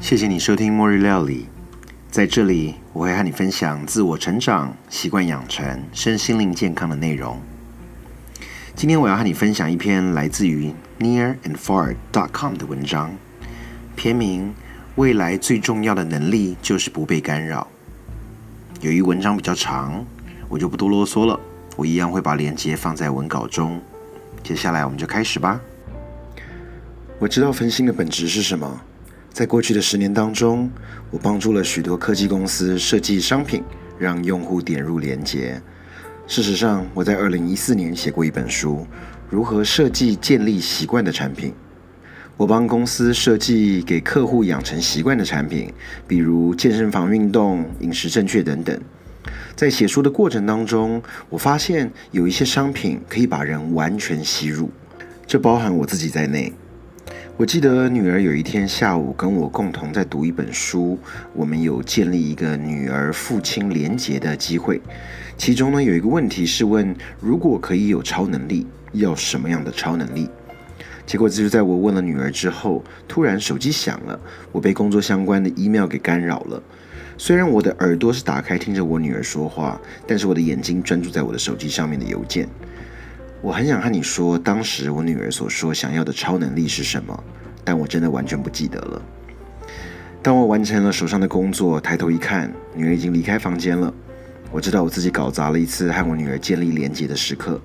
谢谢你收听末日料理，在这里我会和你分享自我成长、习惯养成、身心灵健康的内容。今天我要和你分享一篇来自于 nearandfar.com 的文章，篇名《未来最重要的能力就是不被干扰》。由于文章比较长，我就不多啰嗦了，我一样会把链接放在文稿中。接下来我们就开始吧。我知道分心的本质是什么。在过去的十年当中，我帮助了许多科技公司设计商品，让用户点入连接。事实上，我在二零一四年写过一本书，《如何设计建立习惯的产品》。我帮公司设计给客户养成习惯的产品，比如健身房运动、饮食正确等等。在写书的过程当中，我发现有一些商品可以把人完全吸入，这包含我自己在内。我记得女儿有一天下午跟我共同在读一本书，我们有建立一个女儿父亲连结的机会。其中呢有一个问题是问：如果可以有超能力，要什么样的超能力？结果就是在我问了女儿之后，突然手机响了，我被工作相关的 email 给干扰了。虽然我的耳朵是打开听着我女儿说话，但是我的眼睛专注在我的手机上面的邮件。我很想和你说，当时我女儿所说想要的超能力是什么，但我真的完全不记得了。当我完成了手上的工作，抬头一看，女儿已经离开房间了。我知道我自己搞砸了一次和我女儿建立连接的时刻，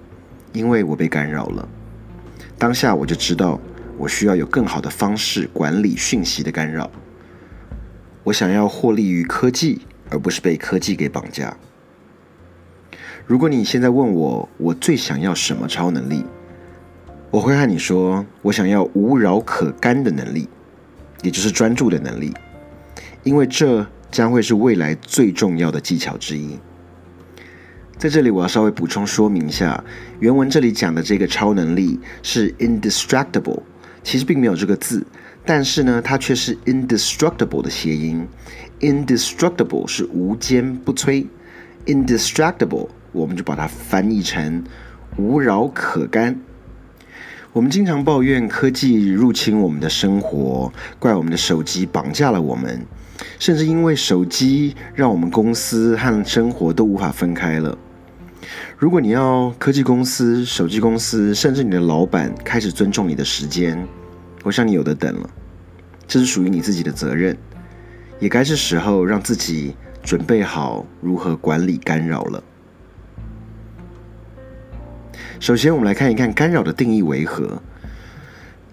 因为我被干扰了。当下我就知道，我需要有更好的方式管理讯息的干扰。我想要获利于科技，而不是被科技给绑架。如果你现在问我，我最想要什么超能力？我会和你说，我想要无扰可干的能力，也就是专注的能力，因为这将会是未来最重要的技巧之一。在这里，我要稍微补充说明一下，原文这里讲的这个超能力是 indestructible，其实并没有这个字，但是呢，它却是 indestructible 的谐音。indestructible 是无坚不摧，indestructible。我们就把它翻译成无扰可干。我们经常抱怨科技入侵我们的生活，怪我们的手机绑架了我们，甚至因为手机让我们公司和生活都无法分开了。如果你要科技公司、手机公司，甚至你的老板开始尊重你的时间，我想你有的等了。这是属于你自己的责任，也该是时候让自己准备好如何管理干扰了。首先，我们来看一看干扰的定义为何。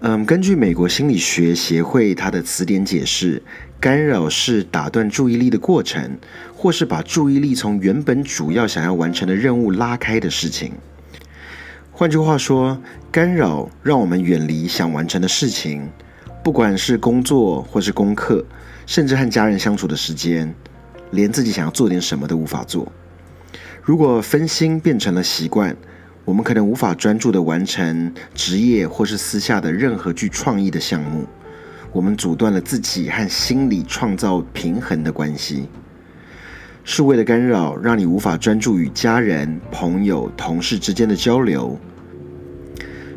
嗯，根据美国心理学协会它的词典解释，干扰是打断注意力的过程，或是把注意力从原本主要想要完成的任务拉开的事情。换句话说，干扰让我们远离想完成的事情，不管是工作或是功课，甚至和家人相处的时间，连自己想要做点什么都无法做。如果分心变成了习惯，我们可能无法专注的完成职业或是私下的任何具创意的项目，我们阻断了自己和心理创造平衡的关系。数位的干扰让你无法专注与家人、朋友、同事之间的交流，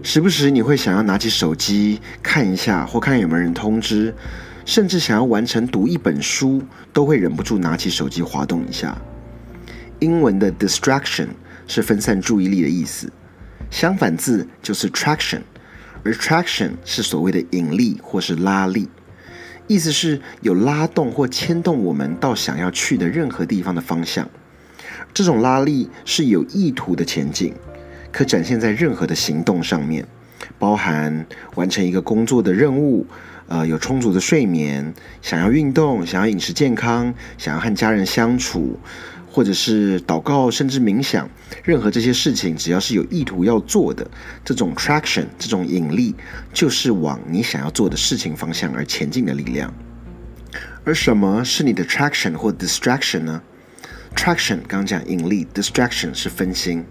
时不时你会想要拿起手机看一下，或看有没有人通知，甚至想要完成读一本书，都会忍不住拿起手机滑动一下。英文的 distraction。是分散注意力的意思，相反字就是 traction，而 traction 是所谓的引力或是拉力，意思是有拉动或牵动我们到想要去的任何地方的方向。这种拉力是有意图的前进，可展现在任何的行动上面，包含完成一个工作的任务，呃，有充足的睡眠，想要运动，想要饮食健康，想要和家人相处。或者是祷告，甚至冥想，任何这些事情，只要是有意图要做的，这种 traction，这种引力，就是往你想要做的事情方向而前进的力量。而什么是你的 traction 或 distraction 呢？traction 刚讲引力，distraction 是分心。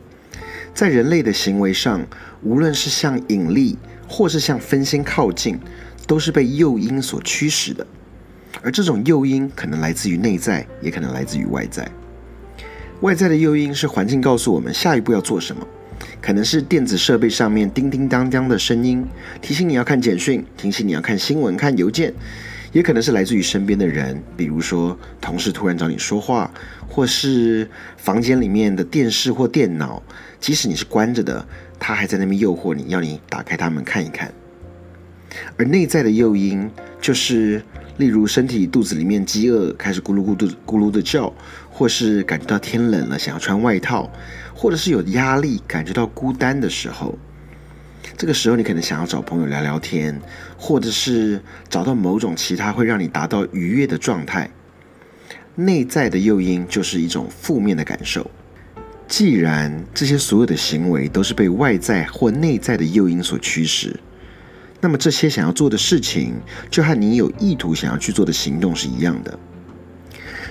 在人类的行为上，无论是向引力或是向分心靠近，都是被诱因所驱使的。而这种诱因可能来自于内在，也可能来自于外在。外在的诱因是环境告诉我们下一步要做什么，可能是电子设备上面叮叮当当的声音，提醒你要看简讯，提醒你要看新闻、看邮件；也可能是来自于身边的人，比如说同事突然找你说话，或是房间里面的电视或电脑，即使你是关着的，他还在那边诱惑你，要你打开它们看一看。而内在的诱因，就是例如身体肚子里面饥饿，开始咕噜咕噜咕噜的叫，或是感觉到天冷了，想要穿外套，或者是有压力，感觉到孤单的时候。这个时候，你可能想要找朋友聊聊天，或者是找到某种其他会让你达到愉悦的状态。内在的诱因就是一种负面的感受。既然这些所有的行为都是被外在或内在的诱因所驱使，那么这些想要做的事情，就和你有意图想要去做的行动是一样的。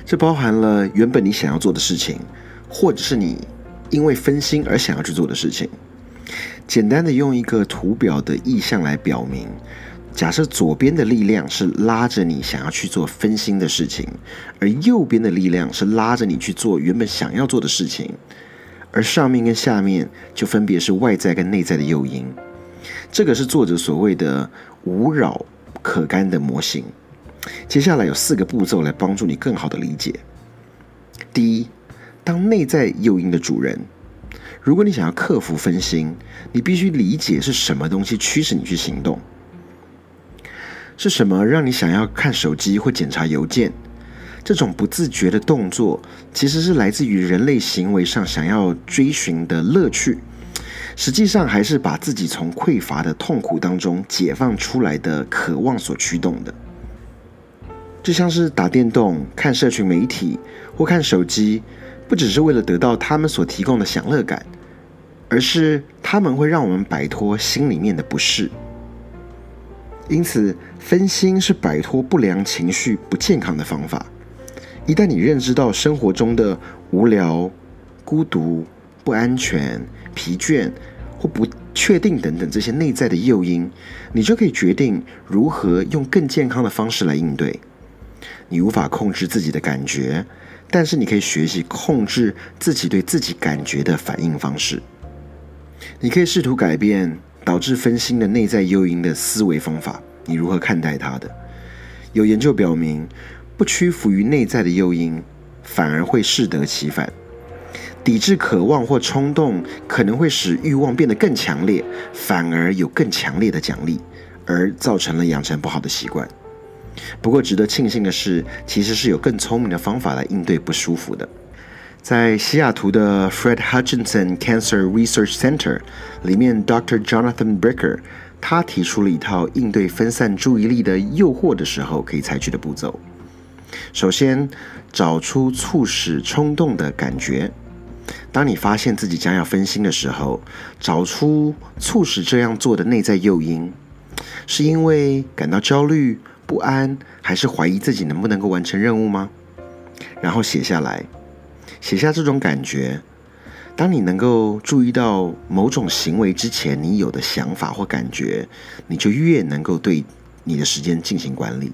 这包含了原本你想要做的事情，或者是你因为分心而想要去做的事情。简单的用一个图表的意象来表明，假设左边的力量是拉着你想要去做分心的事情，而右边的力量是拉着你去做原本想要做的事情，而上面跟下面就分别是外在跟内在的诱因。这个是作者所谓的无扰可干的模型。接下来有四个步骤来帮助你更好的理解。第一，当内在诱因的主人。如果你想要克服分心，你必须理解是什么东西驱使你去行动，是什么让你想要看手机或检查邮件？这种不自觉的动作，其实是来自于人类行为上想要追寻的乐趣，实际上还是把自己从匮乏的痛苦当中解放出来的渴望所驱动的。就像是打电动、看社群媒体或看手机。不只是为了得到他们所提供的享乐感，而是他们会让我们摆脱心里面的不适。因此，分心是摆脱不良情绪不健康的方法。一旦你认知到生活中的无聊、孤独、不安全、疲倦或不确定等等这些内在的诱因，你就可以决定如何用更健康的方式来应对。你无法控制自己的感觉。但是你可以学习控制自己对自己感觉的反应方式。你可以试图改变导致分心的内在诱因的思维方法。你如何看待它的？有研究表明，不屈服于内在的诱因，反而会适得其反。抵制渴望或冲动，可能会使欲望变得更强烈，反而有更强烈的奖励，而造成了养成不好的习惯。不过，值得庆幸的是，其实是有更聪明的方法来应对不舒服的。在西雅图的 Fred Hutchinson Cancer Research Center 里面，Dr. Jonathan Bricker 他提出了一套应对分散注意力的诱惑的时候可以采取的步骤。首先，找出促使冲动的感觉。当你发现自己将要分心的时候，找出促使这样做的内在诱因，是因为感到焦虑。不安，还是怀疑自己能不能够完成任务吗？然后写下来，写下这种感觉。当你能够注意到某种行为之前你有的想法或感觉，你就越能够对你的时间进行管理。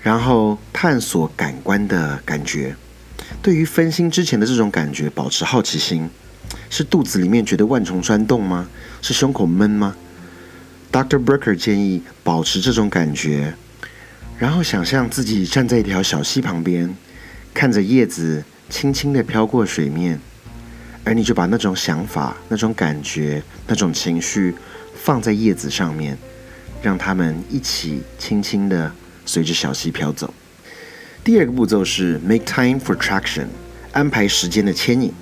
然后探索感官的感觉，对于分心之前的这种感觉保持好奇心。是肚子里面觉得万虫钻动吗？是胸口闷吗？Dr. Brooker 建议保持这种感觉，然后想象自己站在一条小溪旁边，看着叶子轻轻地飘过水面，而你就把那种想法、那种感觉、那种情绪放在叶子上面，让它们一起轻轻地随着小溪飘走。第二个步骤是 Make time for traction，安排时间的牵引。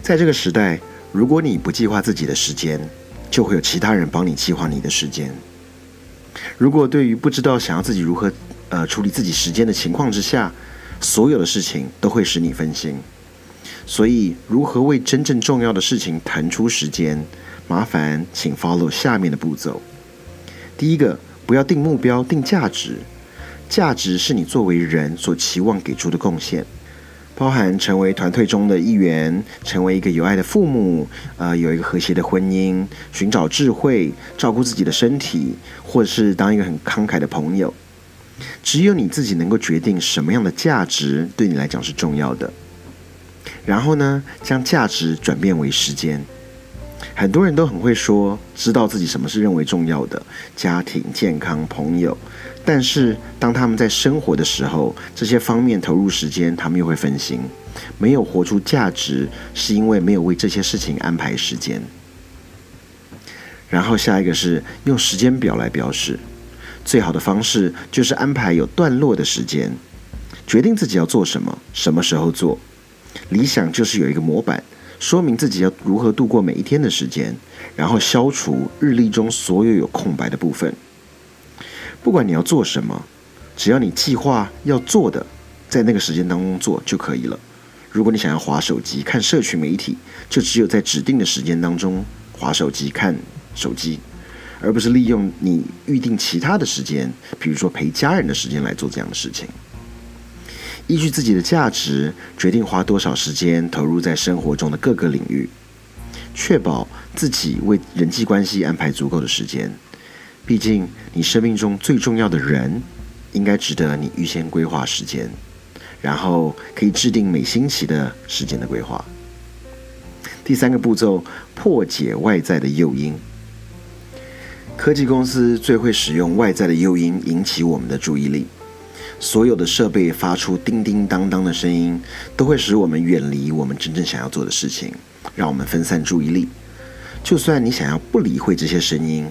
在这个时代，如果你不计划自己的时间，就会有其他人帮你计划你的时间。如果对于不知道想要自己如何呃处理自己时间的情况之下，所有的事情都会使你分心。所以，如何为真正重要的事情腾出时间？麻烦请 follow 下面的步骤。第一个，不要定目标，定价值。价值是你作为人所期望给出的贡献。包含成为团队中的一员，成为一个有爱的父母，呃，有一个和谐的婚姻，寻找智慧，照顾自己的身体，或者是当一个很慷慨的朋友。只有你自己能够决定什么样的价值对你来讲是重要的。然后呢，将价值转变为时间。很多人都很会说，知道自己什么是认为重要的，家庭、健康、朋友。但是当他们在生活的时候，这些方面投入时间，他们又会分心，没有活出价值，是因为没有为这些事情安排时间。然后下一个是用时间表来标示，最好的方式就是安排有段落的时间，决定自己要做什么，什么时候做。理想就是有一个模板。说明自己要如何度过每一天的时间，然后消除日历中所有有空白的部分。不管你要做什么，只要你计划要做的，在那个时间当中做就可以了。如果你想要划手机、看社群媒体，就只有在指定的时间当中划手机、看手机，而不是利用你预定其他的时间，比如说陪家人的时间来做这样的事情。依据自己的价值，决定花多少时间投入在生活中的各个领域，确保自己为人际关系安排足够的时间。毕竟，你生命中最重要的人，应该值得你预先规划时间，然后可以制定每星期的时间的规划。第三个步骤，破解外在的诱因。科技公司最会使用外在的诱因引起我们的注意力。所有的设备发出叮叮当当的声音，都会使我们远离我们真正想要做的事情，让我们分散注意力。就算你想要不理会这些声音，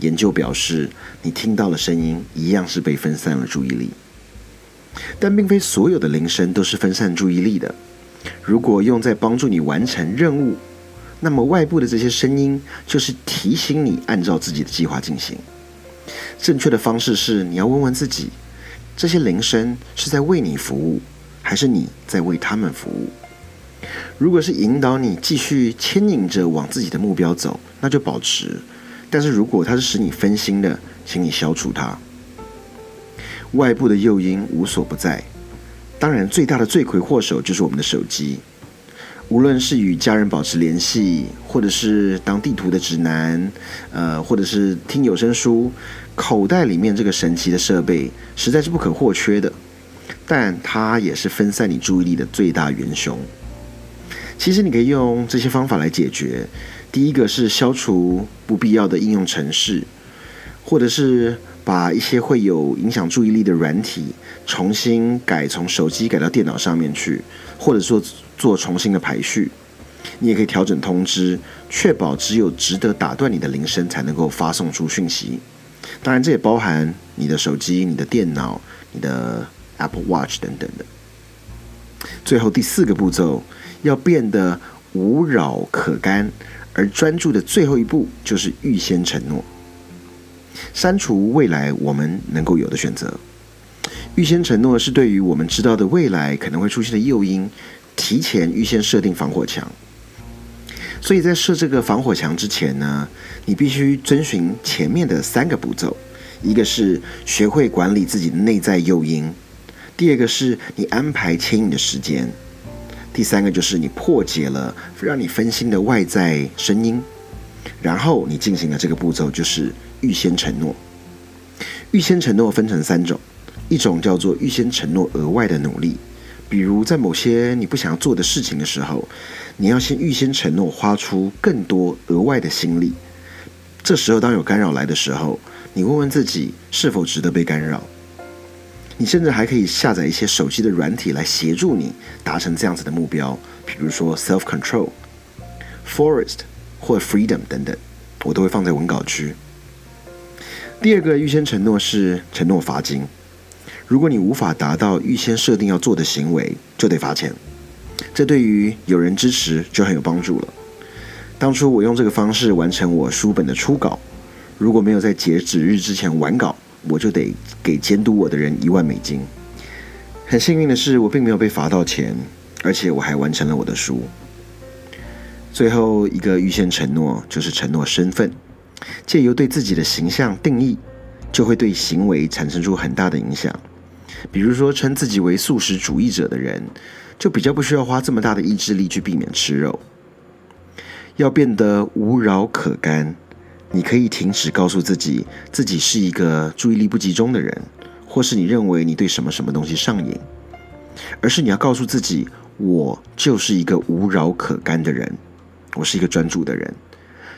研究表示，你听到的声音一样是被分散了注意力。但并非所有的铃声都是分散注意力的。如果用在帮助你完成任务，那么外部的这些声音就是提醒你按照自己的计划进行。正确的方式是，你要问问自己。这些铃声是在为你服务，还是你在为他们服务？如果是引导你继续牵引着往自己的目标走，那就保持；但是如果它是使你分心的，请你消除它。外部的诱因无所不在，当然最大的罪魁祸首就是我们的手机。无论是与家人保持联系，或者是当地图的指南，呃，或者是听有声书，口袋里面这个神奇的设备实在是不可或缺的，但它也是分散你注意力的最大元凶。其实你可以用这些方法来解决。第一个是消除不必要的应用程式，或者是把一些会有影响注意力的软体重新改，从手机改到电脑上面去，或者说。做重新的排序，你也可以调整通知，确保只有值得打断你的铃声才能够发送出讯息。当然，这也包含你的手机、你的电脑、你的 Apple Watch 等等的。最后第四个步骤，要变得无扰可干而专注的最后一步，就是预先承诺，删除未来我们能够有的选择。预先承诺是对于我们知道的未来可能会出现的诱因。提前预先设定防火墙，所以在设这个防火墙之前呢，你必须遵循前面的三个步骤：一个是学会管理自己的内在诱因；第二个是你安排牵引的时间；第三个就是你破解了让你分心的外在声音。然后你进行了这个步骤，就是预先承诺。预先承诺分成三种，一种叫做预先承诺额外的努力。比如在某些你不想要做的事情的时候，你要先预先承诺花出更多额外的心力。这时候当有干扰来的时候，你问问自己是否值得被干扰。你甚至还可以下载一些手机的软体来协助你达成这样子的目标，比如说 Self Control、Forest 或 Freedom 等等，我都会放在文稿区。第二个预先承诺是承诺罚金。如果你无法达到预先设定要做的行为，就得罚钱。这对于有人支持就很有帮助了。当初我用这个方式完成我书本的初稿，如果没有在截止日之前完稿，我就得给监督我的人一万美金。很幸运的是，我并没有被罚到钱，而且我还完成了我的书。最后一个预先承诺就是承诺身份，借由对自己的形象定义，就会对行为产生出很大的影响。比如说，称自己为素食主义者的人，就比较不需要花这么大的意志力去避免吃肉。要变得无扰可干，你可以停止告诉自己自己是一个注意力不集中的人，或是你认为你对什么什么东西上瘾，而是你要告诉自己，我就是一个无扰可干的人，我是一个专注的人，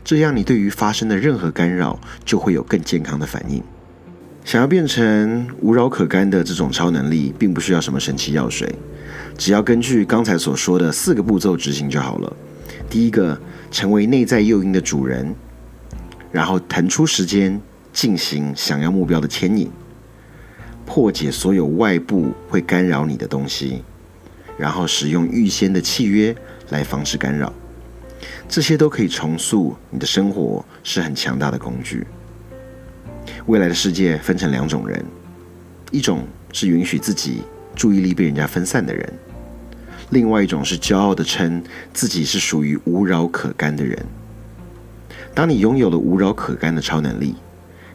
这样你对于发生的任何干扰就会有更健康的反应。想要变成无扰可干的这种超能力，并不需要什么神奇药水，只要根据刚才所说的四个步骤执行就好了。第一个，成为内在诱因的主人，然后腾出时间进行想要目标的牵引，破解所有外部会干扰你的东西，然后使用预先的契约来防止干扰。这些都可以重塑你的生活，是很强大的工具。未来的世界分成两种人，一种是允许自己注意力被人家分散的人，另外一种是骄傲的称自己是属于无扰可干的人。当你拥有了无扰可干的超能力，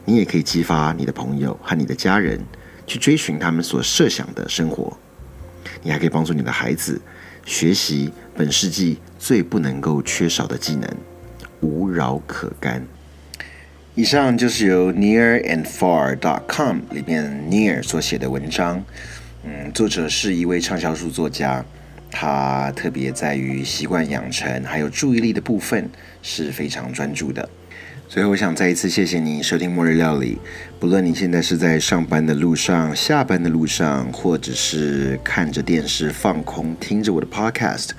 你也可以激发你的朋友和你的家人去追寻他们所设想的生活。你还可以帮助你的孩子学习本世纪最不能够缺少的技能——无扰可干。以上就是由 near and far dot com 里面 Near 所写的文章。嗯，作者是一位畅销书作家，他特别在于习惯养成还有注意力的部分是非常专注的。最后，我想再一次谢谢你收听《末日料理》，不论你现在是在上班的路上、下班的路上，或者是看着电视放空听着我的 Podcast，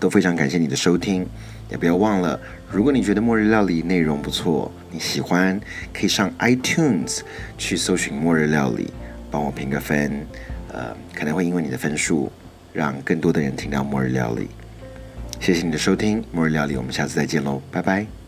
都非常感谢你的收听。也不要忘了，如果你觉得末日料理内容不错，你喜欢，可以上 iTunes 去搜寻末日料理，帮我评个分。呃，可能会因为你的分数，让更多的人听到末日料理。谢谢你的收听，末日料理，我们下次再见喽，拜拜。